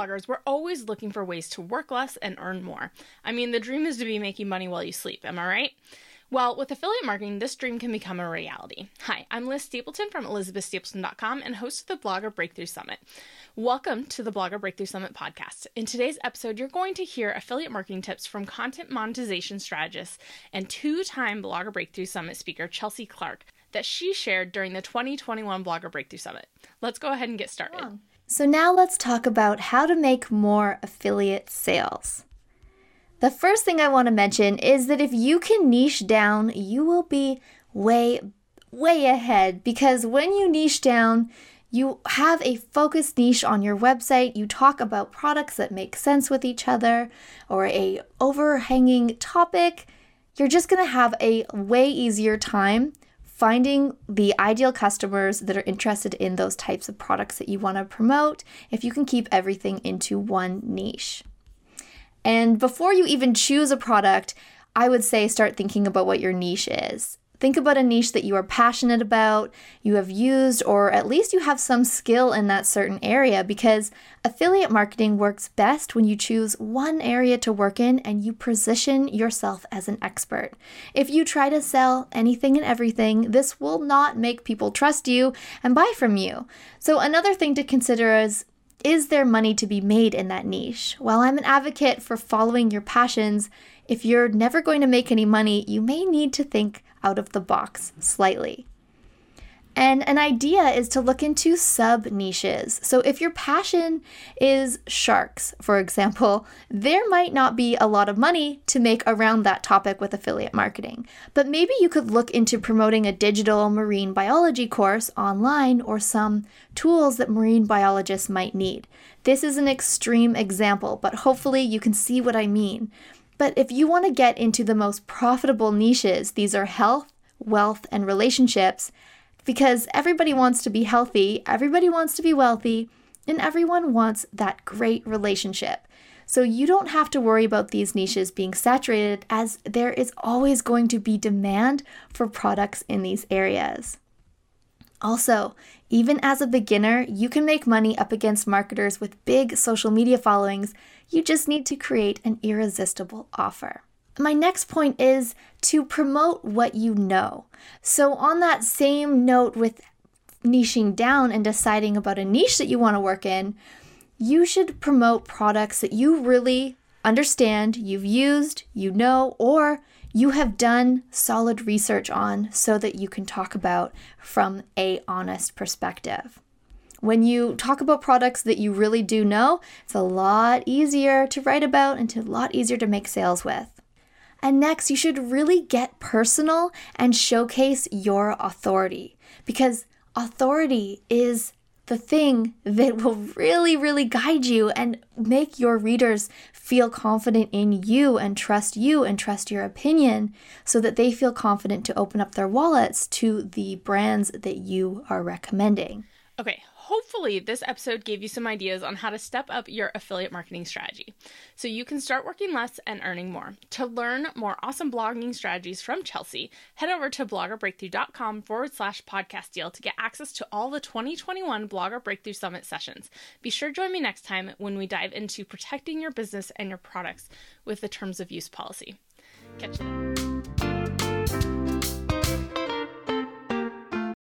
bloggers, we're always looking for ways to work less and earn more. I mean, the dream is to be making money while you sleep, am I right? Well, with affiliate marketing, this dream can become a reality. Hi, I'm Liz Stapleton from ElizabethStapleton.com and host of the Blogger Breakthrough Summit. Welcome to the Blogger Breakthrough Summit podcast. In today's episode, you're going to hear affiliate marketing tips from content monetization strategist and two time Blogger Breakthrough Summit speaker Chelsea Clarke that she shared during the 2021 Blogger Breakthrough Summit. Let's go ahead and get started. So, now let's talk about how to make more affiliate sales. The first thing I want to mention is that if you can niche down, you will be way, way ahead because when you niche down, you have a focused niche on your website you talk about products that make sense with each other or a overhanging topic you're just going to have a way easier time finding the ideal customers that are interested in those types of products that you want to promote if you can keep everything into one niche and before you even choose a product, I would say start thinking about what your niche is. Think about a niche that you are passionate about, you have used, or at least you have some skill in that certain area because affiliate marketing works best when you choose one area to work in and you position yourself as an expert. If you try to sell anything and everything, this will not make people trust you and buy from you. So, another thing to consider is is there money to be made in that niche? While I'm an advocate for following your passions, if you're never going to make any money, you may need to think out of the box slightly. And an idea is to look into sub niches. So, if your passion is sharks, for example, there might not be a lot of money to make around that topic with affiliate marketing. But maybe you could look into promoting a digital marine biology course online or some tools that marine biologists might need. This is an extreme example, but hopefully you can see what I mean. But if you want to get into the most profitable niches, these are health, wealth, and relationships because everybody wants to be healthy, everybody wants to be wealthy, and everyone wants that great relationship. So you don't have to worry about these niches being saturated as there is always going to be demand for products in these areas. Also, even as a beginner, you can make money up against marketers with big social media followings. You just need to create an irresistible offer. My next point is to promote what you know. So, on that same note with niching down and deciding about a niche that you want to work in, you should promote products that you really understand, you've used, you know, or you have done solid research on so that you can talk about from a honest perspective. When you talk about products that you really do know, it's a lot easier to write about and a lot easier to make sales with. And next, you should really get personal and showcase your authority because authority is the thing that will really, really guide you and make your readers feel confident in you and trust you and trust your opinion so that they feel confident to open up their wallets to the brands that you are recommending. Okay, hopefully, this episode gave you some ideas on how to step up your affiliate marketing strategy so you can start working less and earning more. To learn more awesome blogging strategies from Chelsea, head over to bloggerbreakthrough.com forward slash podcast deal to get access to all the 2021 Blogger Breakthrough Summit sessions. Be sure to join me next time when we dive into protecting your business and your products with the terms of use policy. Catch you.